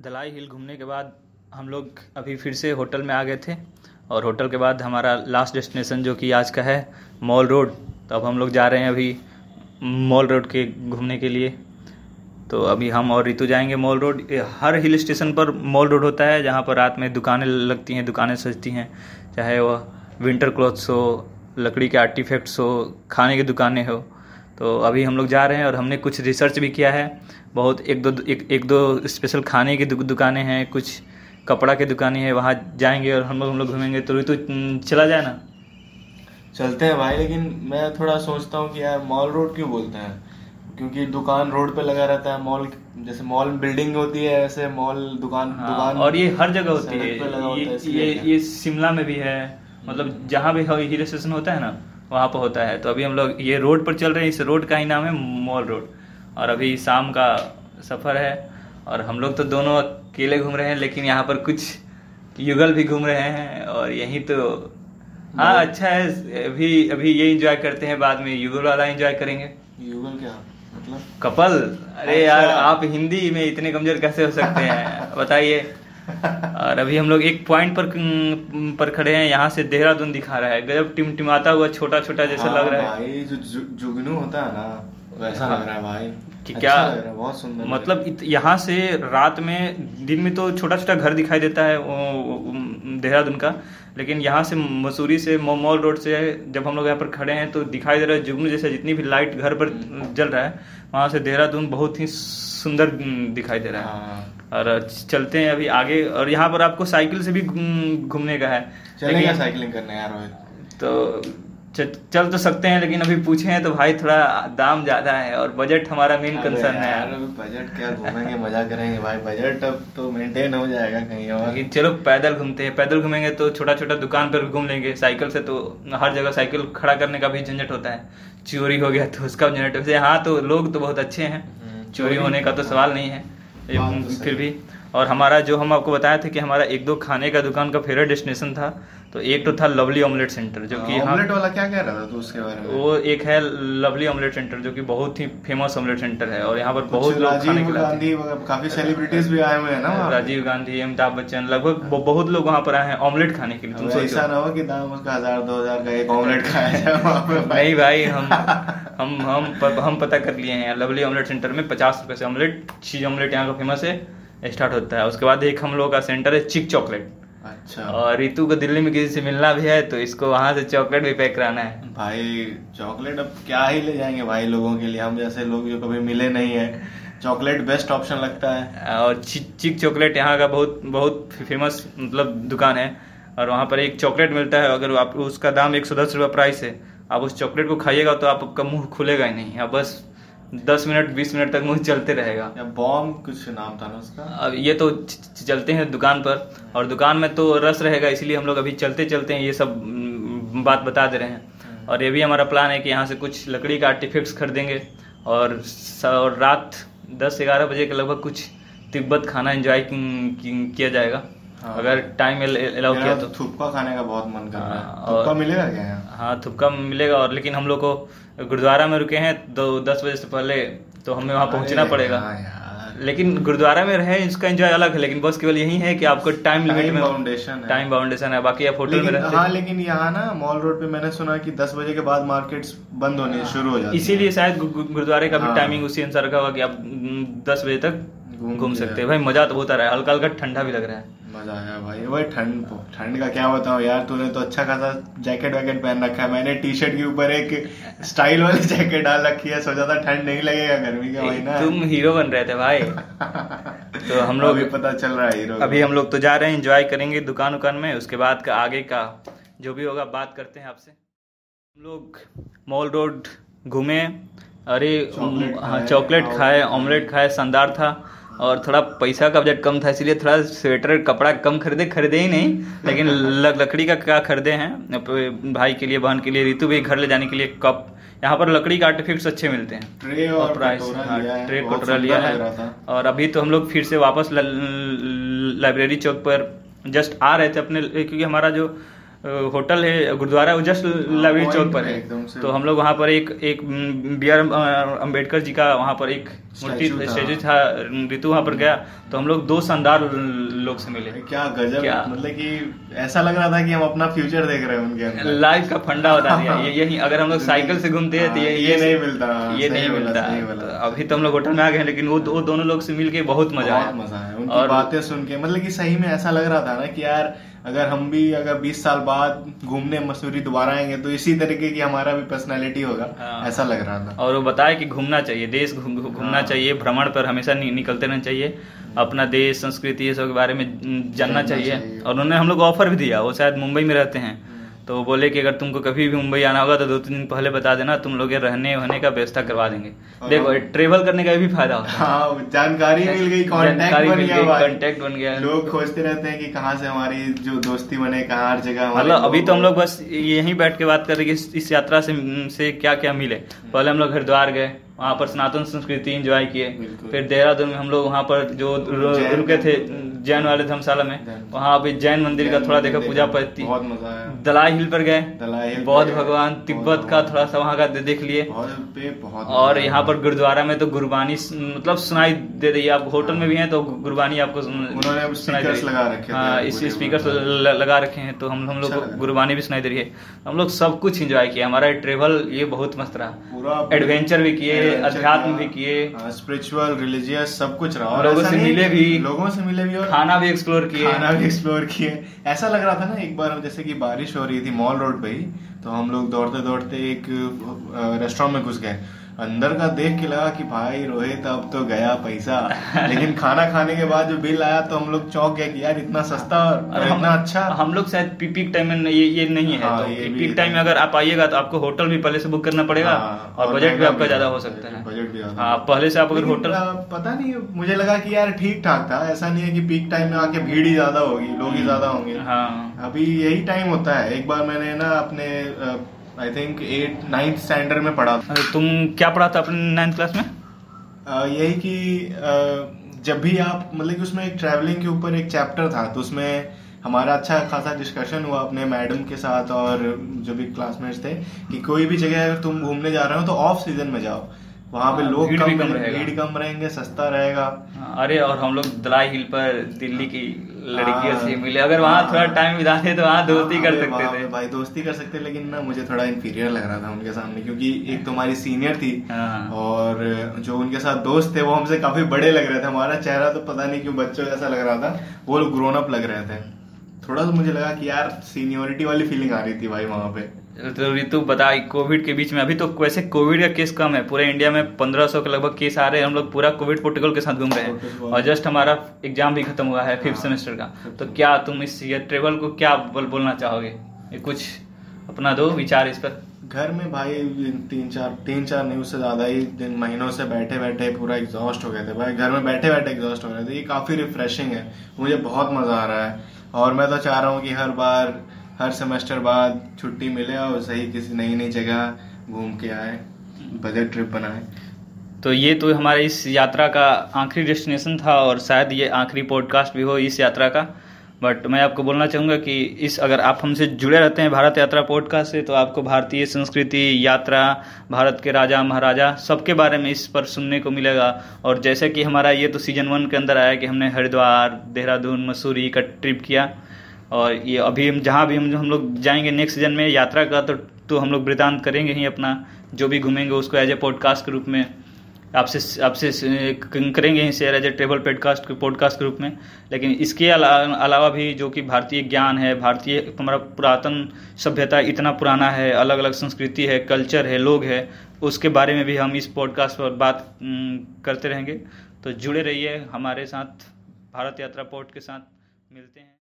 दलाई हिल घूमने के बाद हम लोग अभी फिर से होटल में आ गए थे और होटल के बाद हमारा लास्ट डेस्टिनेशन जो कि आज का है मॉल रोड तो अब हम लोग जा रहे हैं अभी मॉल रोड के घूमने के लिए। तो अभी हम और रितु जाएँगे मॉल रोड हर हिल स्टेशन पर मॉल रोड होता है, जहाँ पर रात में दुकानें लगती हैं, दुकानें सजती हैं। चाहे वह विंटर क्लॉथ्स हो, लकड़ी के आर्टिफैक्ट्स हो, खाने की दुकानें हो। तो अभी हम लोग जा रहे हैं और हमने कुछ रिसर्च भी किया है। बहुत एक दो एक, एक दो स्पेशल खाने की दु- दुकानें हैं कुछ कपड़ा की दुकानें हैं वहाँ जाएँगे और हम लोग हम लोग घूमेंगे। तो न, चला जाए ना? चलते हैं भाई लेकिन मैं थोड़ा सोचता हूँ कि यार मॉल रोड क्यों बोलते हैं? क्योंकि दुकान रोड पे लगा रहता है मॉल जैसे मॉल बिल्डिंग होती है ऐसे मॉल दुकान हाँ, दुकान और ये हर जगह है। होता है, ये ये ये शिमला में भी है। मतलब जहाँ भी हिल स्टेशन होता है ना वहाँ पर होता है। तो अभी हम लोग ये रोड पर चल रहे हैं इस रोड का ही नाम है मॉल रोड। और अभी शाम का सफ़र है और हम लोग तो दोनों अकेले घूम रहे हैं लेकिन यहाँ पर कुछ युगल भी घूम रहे हैं और यही तो हाँ अच्छा है अभी अभी ये इंजॉय करते हैं बाद में युगल वाला एंजॉय करेंगे। युगल क्या? मतलब? कपल? अरे अच्छा। यार आप हिंदी में इतने कमज़ोर कैसे हो सकते हैं? बताइए। और अभी हम लोग एक पॉइंट पर पर खड़े हैं। यहाँ से देहरादून दिखा रहा है। गजब टिमटिमाता हुआ छोटा छोटा जैसा लग रहा है। हाँ भाई जो जुगनू होता है ना वैसा हाँ। लग रहा है भाई। कि अच्छा क्या है, बहुत सुंदर मतलब यहाँ से रात में दिन में तो छोटा छोटा घर दिखाई देता है देहरादून का। लेकिन यहाँ से मसूरी से मोमोल रोड से जब हम लोग यहाँ पर खड़े हैं तो दिखाई दे रहा है जुगनू जैसा जितनी भी लाइट घर पर जल रहा है वहाँ से देहरादून बहुत ही सुंदर दिखाई दे रहा रहा है। है हाँ और चलते हैं अभी आगे और यहाँ पर आपको साइकिल से भी घूमने का है। चलेगा साइकिलिंग करने यार तो चल तो सकते हैं लेकिन अभी पूछे हैं तो भाई थोड़ा दाम ज़्यादा है और बजट हमारा मेन कंसर्न है। यार बजट क्या घूमेंगे मज़ा करेंगे भाई। बजट अब तो मेंटेन हो जाएगा कहीं और। लेकिन चलो पैदल घूमते हैं। पैदल घूमेंगे तो छोटा छोटा दुकान पर भी घूम लेंगे। साइकिल से तो हर जगह साइकिल खड़ा करने का भी झंझट होता है। चोरी हो गया तो उसका झंझट हाँ। तो लोग तो बहुत अच्छे हैं। हम्म, चोरी होने का तो सवाल नहीं है। फिर भी और हमारा जो हम आपको बताया था कि हमारा एक दो खाने का दुकान का फेवरेट डेस्टिनेशन था तो एक तो था लवली ऑमलेट सेंटर जो कि ऑमलेट वाला क्या कह रहा था तू उसके बारे में? वो एक है लवली ऑमलेट सेंटर जो कि बहुत ही फ़ेमस ऑमलेट सेंटर है और यहाँ पर बहुत लोग खाने के गांधी काफ़ी सेलिब्रिटीज भी आए हुए हैं ना राजीव गांधी अमिताभ बच्चन लगभग बहुत लोग वहाँ पर आए हैं ऑमलेट खाने के लिए ऐसा ना हो कि दाम उसका हज़ार दो हज़ार का एक ऑमलेट खाया जाए नहीं भाई हम हम हम हम पता कर लिए हैं लवली ऑमलेट सेंटर में पचास रुपए से ऑमलेट चीज़ ऑमलेट यहाँ का फ़ेमस है। स्टार्ट होता है। उसके बाद एक हम लोग का सेंटर है चिक चॉकलेट। अच्छा। और रितु को दिल्ली में किसी से मिलना भी है तो इसको वहाँ से चॉकलेट भी पैक कराना है। भाई चॉकलेट अब क्या ही ले जाएँगे भाई लोगों के लिए। हम जैसे लोग जो कभी मिले नहीं है चॉकलेट बेस्ट ऑप्शन लगता है। और चिक चॉकलेट यहाँ का बहुत बहुत फ़ेमस मतलब दुकान है। और वहाँ पर एक चॉकलेट मिलता है अगर आप उसका दाम एक सौ दस रुपये प्राइस है। आप उस चॉकलेट को खाइएगा तो आपका मुँह खुलेगा ही नहीं। आप बस दस मिनट बीस मिनट तक मुँह चलते रहेगा। या बॉम्ब कुछ नाम था ना उसका? अब ये तो चलते हैं दुकान पर और दुकान में तो रस रहेगा इसलिए हम लोग अभी चलते चलते हैं ये सब बात बता दे रहे हैं। और ये भी हमारा प्लान है कि यहाँ से कुछ लकड़ी का आर्टिफिक्स खरीदेंगे और और रात दस ग्यारह बजे के लगभग कुछ तिब्बत खाना एंजॉय किया जाएगा। हाँ। अगर टाइम अलाउ किया तो। थुपका खाने का बहुत मन कर रहा हाँ, है थुपका मिलेगा क्या हाँ थुपका मिलेगा और लेकिन हम लोग को गुरुद्वारा में रुके हैं दो दस बजे से पहले तो हमें वहाँ पहुँचना पड़ेगा। हाँ लेकिन गुरुद्वारा में रहे इसका एंजॉय अलग है लेकिन बस केवल यही है कि आपको टाइम लिमिट में है। टाइम बाउंडेशन है बाकी आप होटल में रहते हाँ लेकिन यहाँ ना मॉल रोड पे मैंने सुना कि 10 बजे के बाद मार्केट्स बंद होने शुरू हो जाती इसीलिए शायद गुरुद्वारे का भी हाँ। टाइमिंग उसी अनुसार रखा हुआ कि आप दस बजे तक घूम सकते हैं। भाई मज़ा तो बहुत आ रहा है हल्का हल्का ठंडा भी लग रहा है। मज़ा आया भाई। भाई ठंड ठंड का क्या बताऊँ यार तूने तो अच्छा खासा जैकेट वैकेट पहन रखा है। मैंने टी शर्ट के ऊपर एक स्टाइल वाली जैकेट डाल रखी है सोचा था ठंड नहीं लगेगा गर्मी का महीना है। तुम हीरो बन रहे थे भाई। तो हम लोग अभी पता चल रहा है हीरो अभी हम लोग तो जा रहे हैं एंजॉय करेंगे दुकान उकान में उसके बाद का आगे का जो भी होगा बात करते हैं आपसे। हम लोग मॉल रोड घूमे अरे चॉकलेट हाँ खाए, खाए ऑमलेट खाए शानदार था। और थोड़ा पैसा का बजट कम था इसलिए थोड़ा स्वेटर कपड़ा कम खरीदे खरीदे ही नहीं लेकिन लकड़ी का क्या खरीदे हैं? भाई के लिए बहन के लिए रितु भी घर ले जाने के लिए कप यहाँ पर लकड़ी के आर्टिफिक्स अच्छे मिलते हैं। ट्रे और प्राइस हाँ, है, ट्रे बहुत कटोरा लिया है। और अभी तो हम लोग फिर से वापस लाइब्रेरी चौक पर जस्ट आ रहे थे अपने क्योंकि हमारा जो होटल है गुरुद्वारा वो जस्ट लाइब्रेरी चौक पर है तो हम लोग वहाँ पर एक एक बी आर अंबेडकर जी का वहाँ पर एक मूर्ति। स्टेचू था ऋतु वहाँ पर गया। तो हम लोग दो शानदार लोग से मिले। क्या गजब क्या? मतलब कि ऐसा लग रहा था कि हम अपना फ्यूचर देख रहे हैं उनके लाइफ का फंडा बता दिया ये यही अगर हम लोग साइकिल से घूमते हैं तो ये हाँ, ये नहीं मिलता, ये नहीं मिलता। तो अभी तो हम लोग होटल में आ गए लेकिन वो दो दोनों लोग से मिल के बहुत मज़ा आया। मज़ा आया। उनकी और बातें सुन के मतलब की सही में ऐसा लग रहा था ना कि यार अगर हम भी अगर 20 साल बाद घूमने मसूरी दोबारा आएँगे तो इसी तरीके की हमारा भी पर्सनैलिटी होगा हाँ। ऐसा लग रहा था और वो बताया कि घूमना चाहिए देश घूम- घूमना हाँ। चाहिए भ्रमण पर हमेशा नि, निकलते रहना चाहिए अपना देश संस्कृति ये सब के बारे में जानना चाहिए चाहिए। और उन्होंने हम लोग ऑफ़र भी दिया वो शायद मुंबई में रहते हैं तो बोले कि अगर तुमको कभी भी मुंबई आना होगा तो दो तीन दिन पहले बता देना तुम लोग रहने वहने का व्यवस्था करवा देंगे देखो ट्रेवल करने का भी फ़ायदा होता है हाँ जानकारी मिल गई कांटेक्ट जानकारी बन मिल गया भाई। बन गया। लोग खोजते रहते हैं कि कहाँ से हमारी जो दोस्ती बने कहाँ हर जगह मतलब अभी तो हम लोग बस यहीं बैठ के बात कर रहे हैं कि इस, यात्रा से से क्या क्या मिले पहले हम लोग हरिद्वार गए वहाँ पर सनातन संस्कृति एंजॉय किए। फिर देहरादून में हम लोग वहाँ पर जो रुके थे जैन वाले धर्मशाला में वहाँ अभी जैन मंदिर का थोड़ा देखा पूजा पद्धति दलाई हिल पर गए। बौद्ध भगवान तिब्बत का थोड़ा सा वहाँ का देख लिए। और यहाँ पर गुरुद्वारा में तो गुरबानी मतलब सुनाई दे रही है। आप होटल में भी हैं तो गुरबानी आपको सुन- सुनाई दे रही है। हाँ इस स्पीकर लगा रखे हैं। तो हम हम लोग अच्छा को गुरबानी भी सुनाई दे रही है। हम लोग सब कुछ इंजॉय किया। हमारा ट्रेवल ये बहुत मस्त रहा। एडवेंचर भी किए अध्यात्म भी किए। हाँ, स्पिरिचुअल रिलीजियस सब कुछ रहा। और लोगों से मिले भी। लोगों से मिले भी और खाना भी एक्सप्लोर किए। खाना भी एक्सप्लोर किए। ऐसा लग रहा था ना एक बार जैसे कि बारिश हो रही थी मॉल रोड पे ही तो हम लोग दौड़ते दौड़ते एक रेस्टोरेंट में घुस गए। अंदर का देख के लगा कि भाई रोहित अब तो गया पैसा। लेकिन खाना खाने के बाद जो बिल आया तो हम लोग चौंक गए कि यार इतना सस्ता और, और हम इतना अच्छा। हम लोग शायद पी- पीक टाइम में ये ये नहीं है हाँ, तो ये भी पीक है। टाइम में अगर आप आइएगा तो आपको होटल भी पहले से बुक करना पड़ेगा हाँ, और और बजट भी आपका ज़्यादा हो सकता है। बजट भी हाँ पहले से आप अगर होटल पता नहीं मुझे लगा कि यार ठीक ठाक था। ऐसा नहीं है कि पीक टाइम में आके भीड़ ही ज़्यादा होगी लोग ही ज़्यादा होंगे। हाँ। अभी यही टाइम होता है। एक बार मैंने ना अपने I think at ninth standard में पढ़ा था। तुम क्या पढ़ा था अपने नाइन्थ क्लास में? यही कि जब भी आप मतलब कि उसमें एक ट्रैवलिंग के ऊपर एक चैप्टर था तो उसमें हमारा अच्छा खासा डिस्कशन हुआ अपने मैडम के साथ और जो भी क्लासमेट्स थे कि कोई भी जगह अगर तुम घूमने जा रहे हो तो ऑफ़ सीज़न में जाओ। वहाँ पे हाँ, लोग कम रहेंगे। कम रहेंगे सस्ता रहेगा। हाँ, अरे और हम लोग दलाई हिल पर दिल्ली की लड़कियों हाँ, से मिले। अगर वहाँ हाँ। थोड़ा टाइम बिताते तो वहाँ दोस्ती कर सकते थे। भाई दोस्ती कर सकते लेकिन ना मुझे थोड़ा इंफीरियर लग रहा था उनके सामने क्योंकि एक तो हमारी सीनियर थी हाँ। और जो उनके साथ दोस्त थे वो हमसे काफ़ी बड़े लग रहे थे। हमारा चेहरा तो पता नहीं क्यों बच्चों जैसा लग रहा था वो लोग ग्रोन अप लग रहे थे। थोड़ा सा मुझे लगा कि यार सीनियोरिटी वाली फीलिंग आ रही थी भाई वहाँ पे। ऋतु बता कोविड के बीच में अभी तो वैसे कोविड का केस कम है। पूरे इंडिया में पंद्रह सौ के लगभग केस आ रहे हैं। हम लोग पूरा कोविड प्रोटोकॉल के साथ घूम रहे हैं। और जस्ट हमारा एग्ज़ाम भी खत्म हुआ है फिफ्थ हाँ, सेमेस्टर का। तो क्या तुम इस ये ट्रेवल को क्या बोल, बोलना चाहोगे? कुछ अपना दो विचार इस पर। घर में भाई तीन चार तीन चार न्यूज़ से ज़्यादा ही दिन महीनों से बैठे बैठे पूरा एग्जॉस्ट हो गए थे। भाई घर में बैठे बैठे एग्जॉस्ट हो गए थे। ये काफ़ी रिफ्रेशिंग है। मुझे बहुत मज़ा आ रहा है। और मैं तो चाह रहा हूँ कि हर बार हर सेमेस्टर बाद छुट्टी मिले और सही किसी नई नई जगह घूम के आए, बजट ट्रिप बनाए। तो ये तो हमारे इस यात्रा का आखिरी डेस्टिनेशन था और शायद ये आखिरी पॉडकास्ट भी हो इस यात्रा का। बट मैं आपको बोलना चाहूँगा कि इस अगर आप हमसे जुड़े रहते हैं भारत यात्रा पॉडकास्ट से तो आपको भारतीय संस्कृति, यात्रा, भारत के राजा, महाराजा, सबके बारे में इस पर सुनने को मिलेगा। और जैसे कि हमारा ये तो सीज़न वन के अंदर आया कि हमने हरिद्वार, देहरादून, मसूरी का ट्रिप किया। और ये अभी हम जहाँ भी हम हम लोग जाएँगे नेक्स्ट सीज़न में यात्रा का तो तो हम लोग वृतांत करेंगे ही अपना जो भी घूमेंगे उसको एज ए पॉडकास्ट के रूप में। आपसे आपसे करेंगे ही share as a travel podcast podcast के रूप में। लेकिन इसके अला, अलावा भी जो कि भारतीय ज्ञान है भारतीय हमारा पुरातन सभ्यता इतना पुराना है अलग अलग संस्कृति है कल्चर है लोग है उसके बारे में भी हम इस पॉडकास्ट पर बात करते रहेंगे। तो जुड़े रहिए हमारे साथ भारत यात्रा पोर्ट के साथ मिलते हैं।